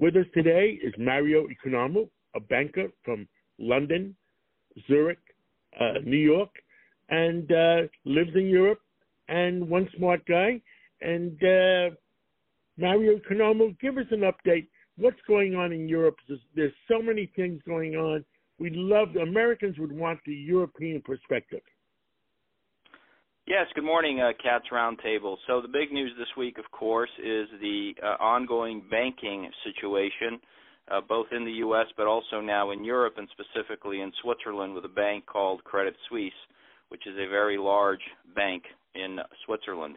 With us today is Mario Economou, a banker from London, Zurich, uh, New York, and uh, lives in Europe, and one smart guy. And uh, Mario Economou, give us an update. What's going on in Europe? There's, there's so many things going on. We'd love, Americans would want the European perspective. Yes, good morning, uh, Cats Roundtable. So the big news this week, of course, is the uh, ongoing banking situation, uh, both in the U.S. but also now in Europe and specifically in Switzerland with a bank called Credit Suisse, which is a very large bank in Switzerland.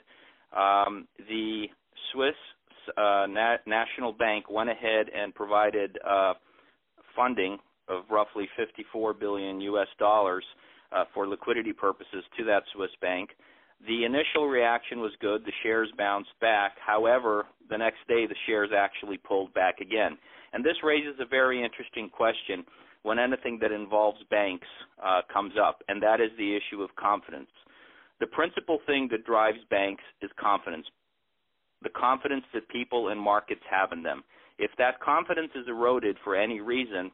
Um, the Swiss uh, Na- National Bank went ahead and provided uh, funding of roughly 54 billion U.S. dollars uh, for liquidity purposes to that Swiss bank. The initial reaction was good. The shares bounced back. However, the next day the shares actually pulled back again. And this raises a very interesting question when anything that involves banks uh, comes up, and that is the issue of confidence. The principal thing that drives banks is confidence. The confidence that people and markets have in them. If that confidence is eroded for any reason,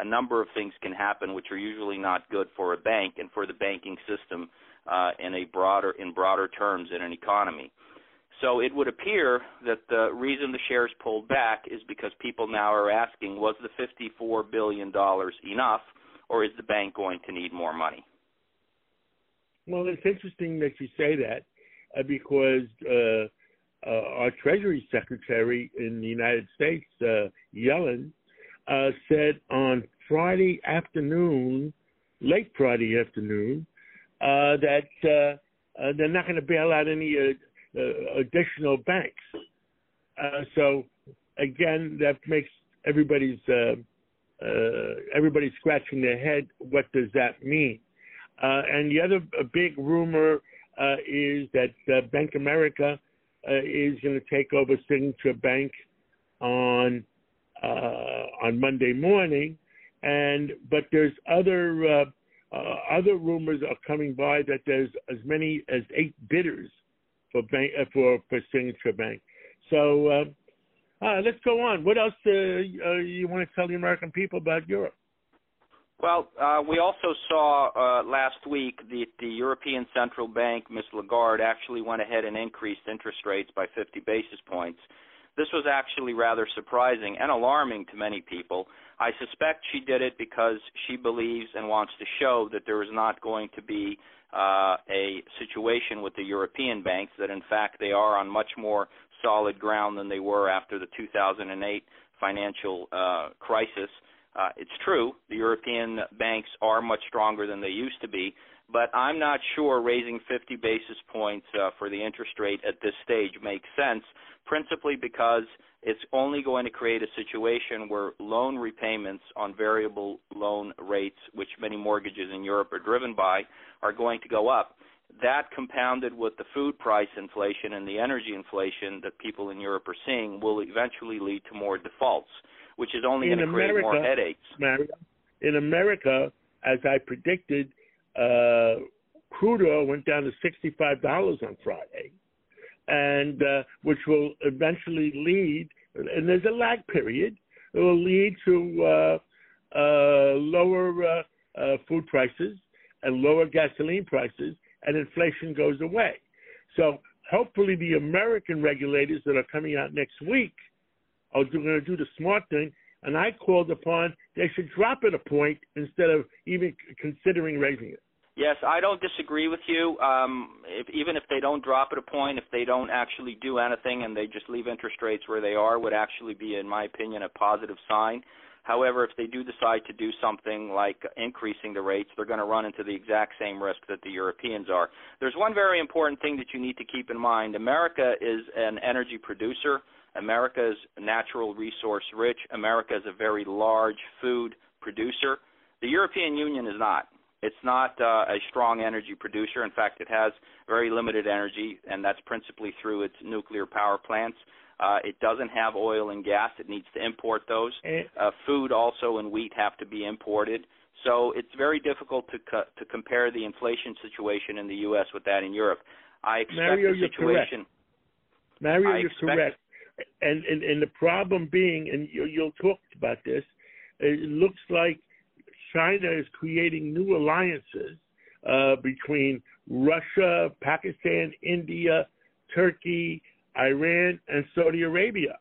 a number of things can happen which are usually not good for a bank and for the banking system uh, in a broader in broader terms in an economy. So it would appear that the reason the shares pulled back is because people now are asking, was the 54 billion dollars enough, or is the bank going to need more money? Well, it's interesting that you say that uh, because uh, uh, our Treasury Secretary in the United States, uh, Yellen, uh, said on Friday afternoon, late Friday afternoon, uh, that uh, uh, they're not going to bail out any uh, additional banks. Uh, so again, that makes everybody's everybody scratching their head. What does that mean? Uh, and the other big rumor uh, is that Bank America is going to take over Signature Bank on uh, on Monday morning, and but there's other uh, uh, other rumors are coming by that there's as many as eight bidders for bank uh, for for Signature Bank. So uh, let's go on. What else uh, you want to tell the American people about Europe? Well, uh, we also saw uh, last week that the European Central Bank, Ms. Lagarde, actually went ahead and increased interest rates by 50 basis points. This was actually rather surprising and alarming to many people. I suspect she did it because she believes and wants to show that there is not going to be uh, a situation with the European banks, that in fact they are on much more solid ground than they were after the 2008 financial uh, crisis. Uh, it's true, the European banks are much stronger than they used to be, but I'm not sure raising 50 basis points uh, for the interest rate at this stage makes sense, principally because it's only going to create a situation where loan repayments on variable loan rates, which many mortgages in Europe are driven by, are going to go up. That compounded with the food price inflation and the energy inflation that people in Europe are seeing will eventually lead to more defaults, which is only going to create America, more headaches. Mario, in America, as I predicted, uh, crude oil went down to $65 on Friday, and uh, which will eventually lead, and there's a lag period, it will lead to uh, uh, lower uh, uh, food prices and lower gasoline prices, and inflation goes away. So hopefully, the American regulators that are coming out next week are going to do the smart thing and I called upon they should drop it a point instead of even considering raising it. Yes, I don't disagree with you. Um, if, even if they don't drop it a point, if they don't actually do anything and they just leave interest rates where they are, would actually be, in my opinion, a positive sign. However, if they do decide to do something like increasing the rates, they're going to run into the exact same risk that the Europeans are. There's one very important thing that you need to keep in mind. America is an energy producer. America is natural resource rich. America is a very large food producer. The European Union is not. It's not uh, a strong energy producer. In fact, it has very limited energy, and that's principally through its nuclear power plants. Uh, it doesn't have oil and gas. It needs to import those. Eh. Uh, food also and wheat have to be imported. So it's very difficult to co- to compare the inflation situation in the U.S. with that in Europe. I expect Mario, the you're correct. Mario, you're correct. and, and and the problem being, and you, you'll talk about this, it looks like China is creating new alliances uh, between Russia, Pakistan, India, Turkey, Iran, and Saudi Arabia.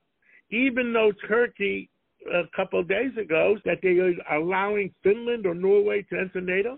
Even though Turkey a couple of days ago that they are allowing Finland or Norway to enter NATO?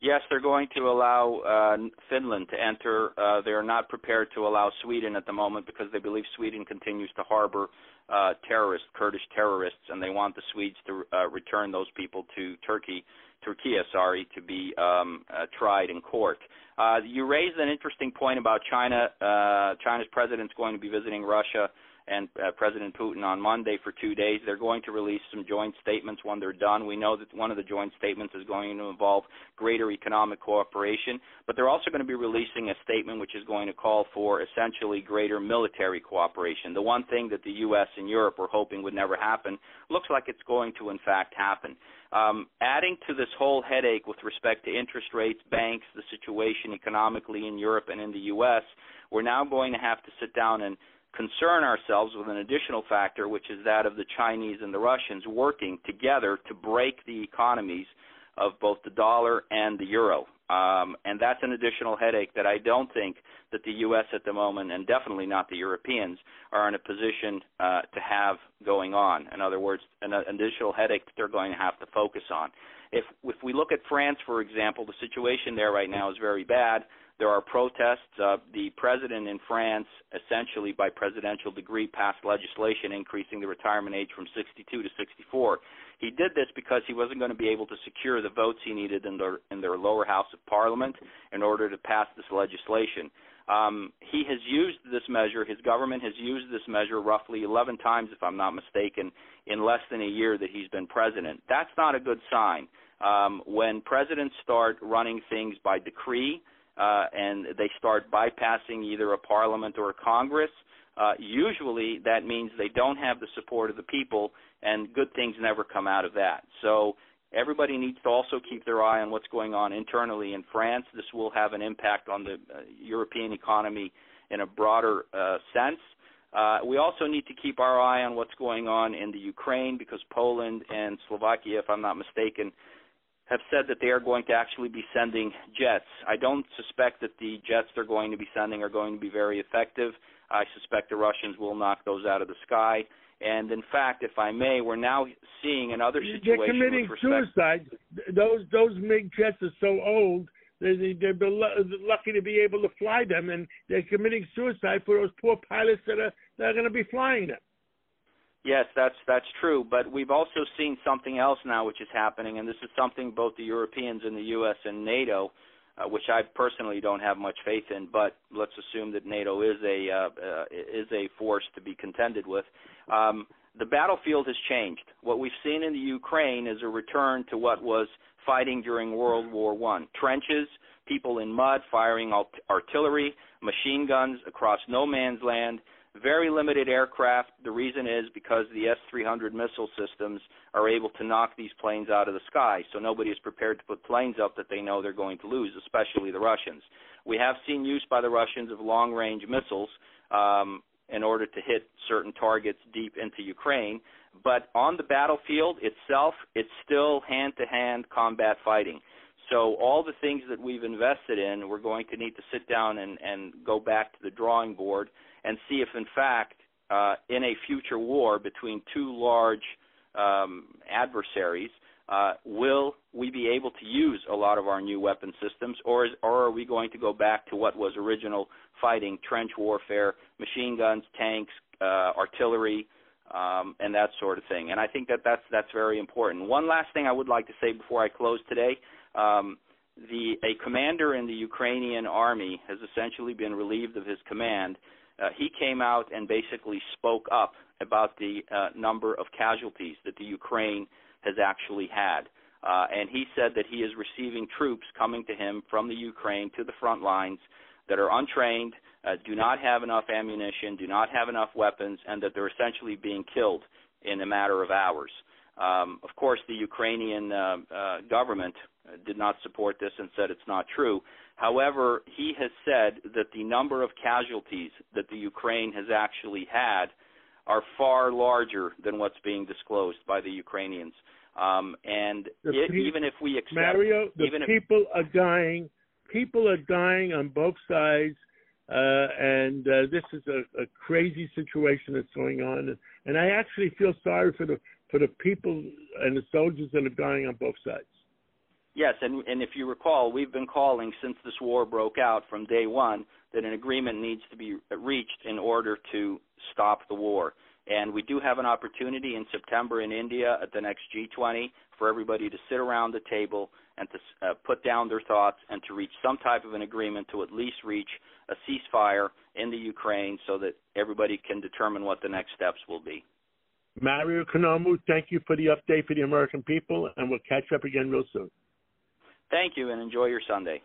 Yes, they're going to allow uh, Finland to enter. Uh, they are not prepared to allow Sweden at the moment because they believe Sweden continues to harbor uh, terrorists, Kurdish terrorists, and they want the Swedes to uh, return those people to Turkey, Turkey, sorry, to be um, uh, tried in court. Uh, you raised an interesting point about China. Uh, China's president is going to be visiting Russia and uh, President Putin on Monday for two days. They're going to release some joint statements when they're done. We know that one of the joint statements is going to involve greater economic cooperation, but they're also going to be releasing a statement which is going to call for essentially greater military cooperation. The one thing that the U.S. and Europe were hoping would never happen looks like it's going to, in fact, happen. Um, adding to this whole headache with respect to interest rates, banks, the situation economically in Europe and in the U.S., we're now going to have to sit down and concern ourselves with an additional factor, which is that of the Chinese and the Russians working together to break the economies of both the dollar and the euro. Um, and that's an additional headache that I don't think that the U.S. at the moment, and definitely not the Europeans, are in a position uh, to have going on. In other words, an, additional headache that they're going to have to focus on. If if we look at France, for example, the situation there right now is very bad. There are protests. Uh, the president in France, essentially by presidential decree, passed legislation increasing the retirement age from 62 to 64. He did this because he wasn't going to be able to secure the votes he needed in their in their lower house of parliament in order to pass this legislation. Um, he has used this measure. His government has used this measure roughly 11 times, if I'm not mistaken, in less than a year that he's been president. That's not a good sign. Um, when presidents start running things by decree, uh, and they start bypassing either a parliament or a Congress, uh, usually that means they don't have the support of the people, and good things never come out of that. So everybody needs to also keep their eye on what's going on internally in France. This will have an impact on the uh, European economy in a broader uh, sense. Uh, we also need to keep our eye on what's going on in the Ukraine because Poland and Slovakia, if I'm not mistaken, have said that they are going to actually be sending jets. I don't suspect that the jets they're going to be sending are going to be very effective. I suspect the Russians will knock those out of the sky. And in fact, if I may, we're now seeing another situation. They're committing suicide. Those those MiG jets are so old. They're, they're lucky to be able to fly them, and they're committing suicide for those poor pilots that are that are going to be flying them. Yes, that's that's true. But we've also seen something else now, which is happening, and this is something both the Europeans and the U.S. and NATO, uh, which I personally don't have much faith in. But let's assume that NATO is a uh, uh, is a force to be contended with. Um, the battlefield has changed. What we've seen in the Ukraine is a return to what was fighting during World War One: trenches, people in mud, firing artillery, machine guns across no man's land very limited aircraft. The reason is because the S-300 missile systems are able to knock these planes out of the sky. So nobody is prepared to put planes up that they know they're going to lose, especially the Russians. We have seen use by the Russians of long-range missiles um, in order to hit certain targets deep into Ukraine. But on the battlefield itself, it's still hand-to-hand combat fighting. So all the things that we've invested in, we're going to need to sit down and, and go back to the drawing board and see if, in fact, uh, in a future war between two large um, adversaries, uh, will we be able to use a lot of our new weapon systems, or, is, or are we going to go back to what was original fighting, trench warfare, machine guns, tanks, uh, artillery, um, and that sort of thing? And I think that that's that's very important. One last thing I would like to say before I close today. Um, the a commander in the Ukrainian army has essentially been relieved of his command uh, he came out and basically spoke up about the uh, number of casualties that the Ukraine has actually had. Uh, and he said that he is receiving troops coming to him from the Ukraine to the front lines that are untrained, uh, do not have enough ammunition, do not have enough weapons, and that they're essentially being killed in a matter of hours. Um, of course, the Ukrainian uh, uh, government did not support this and said it's not true. However, he has said that the number of casualties that the Ukraine has actually had are far larger than what's being disclosed by the Ukrainians. Um, and it, pe- even if we accept, Mario, the people if, are dying. People are dying on both sides, uh, and uh, this is a, a crazy situation that's going on. And, and I actually feel sorry for the for the people and the soldiers that are dying on both sides. Yes, and and if you recall, we've been calling since this war broke out from day one that an agreement needs to be reached in order to stop the war. And we do have an opportunity in September in India at the next G20 for everybody to sit around the table and to uh, put down their thoughts and to reach some type of an agreement to at least reach a ceasefire in the Ukraine so that everybody can determine what the next steps will be. Mario Economou, thank you for the update for the American people, and we'll catch up again real soon. Thank you, and enjoy your Sunday.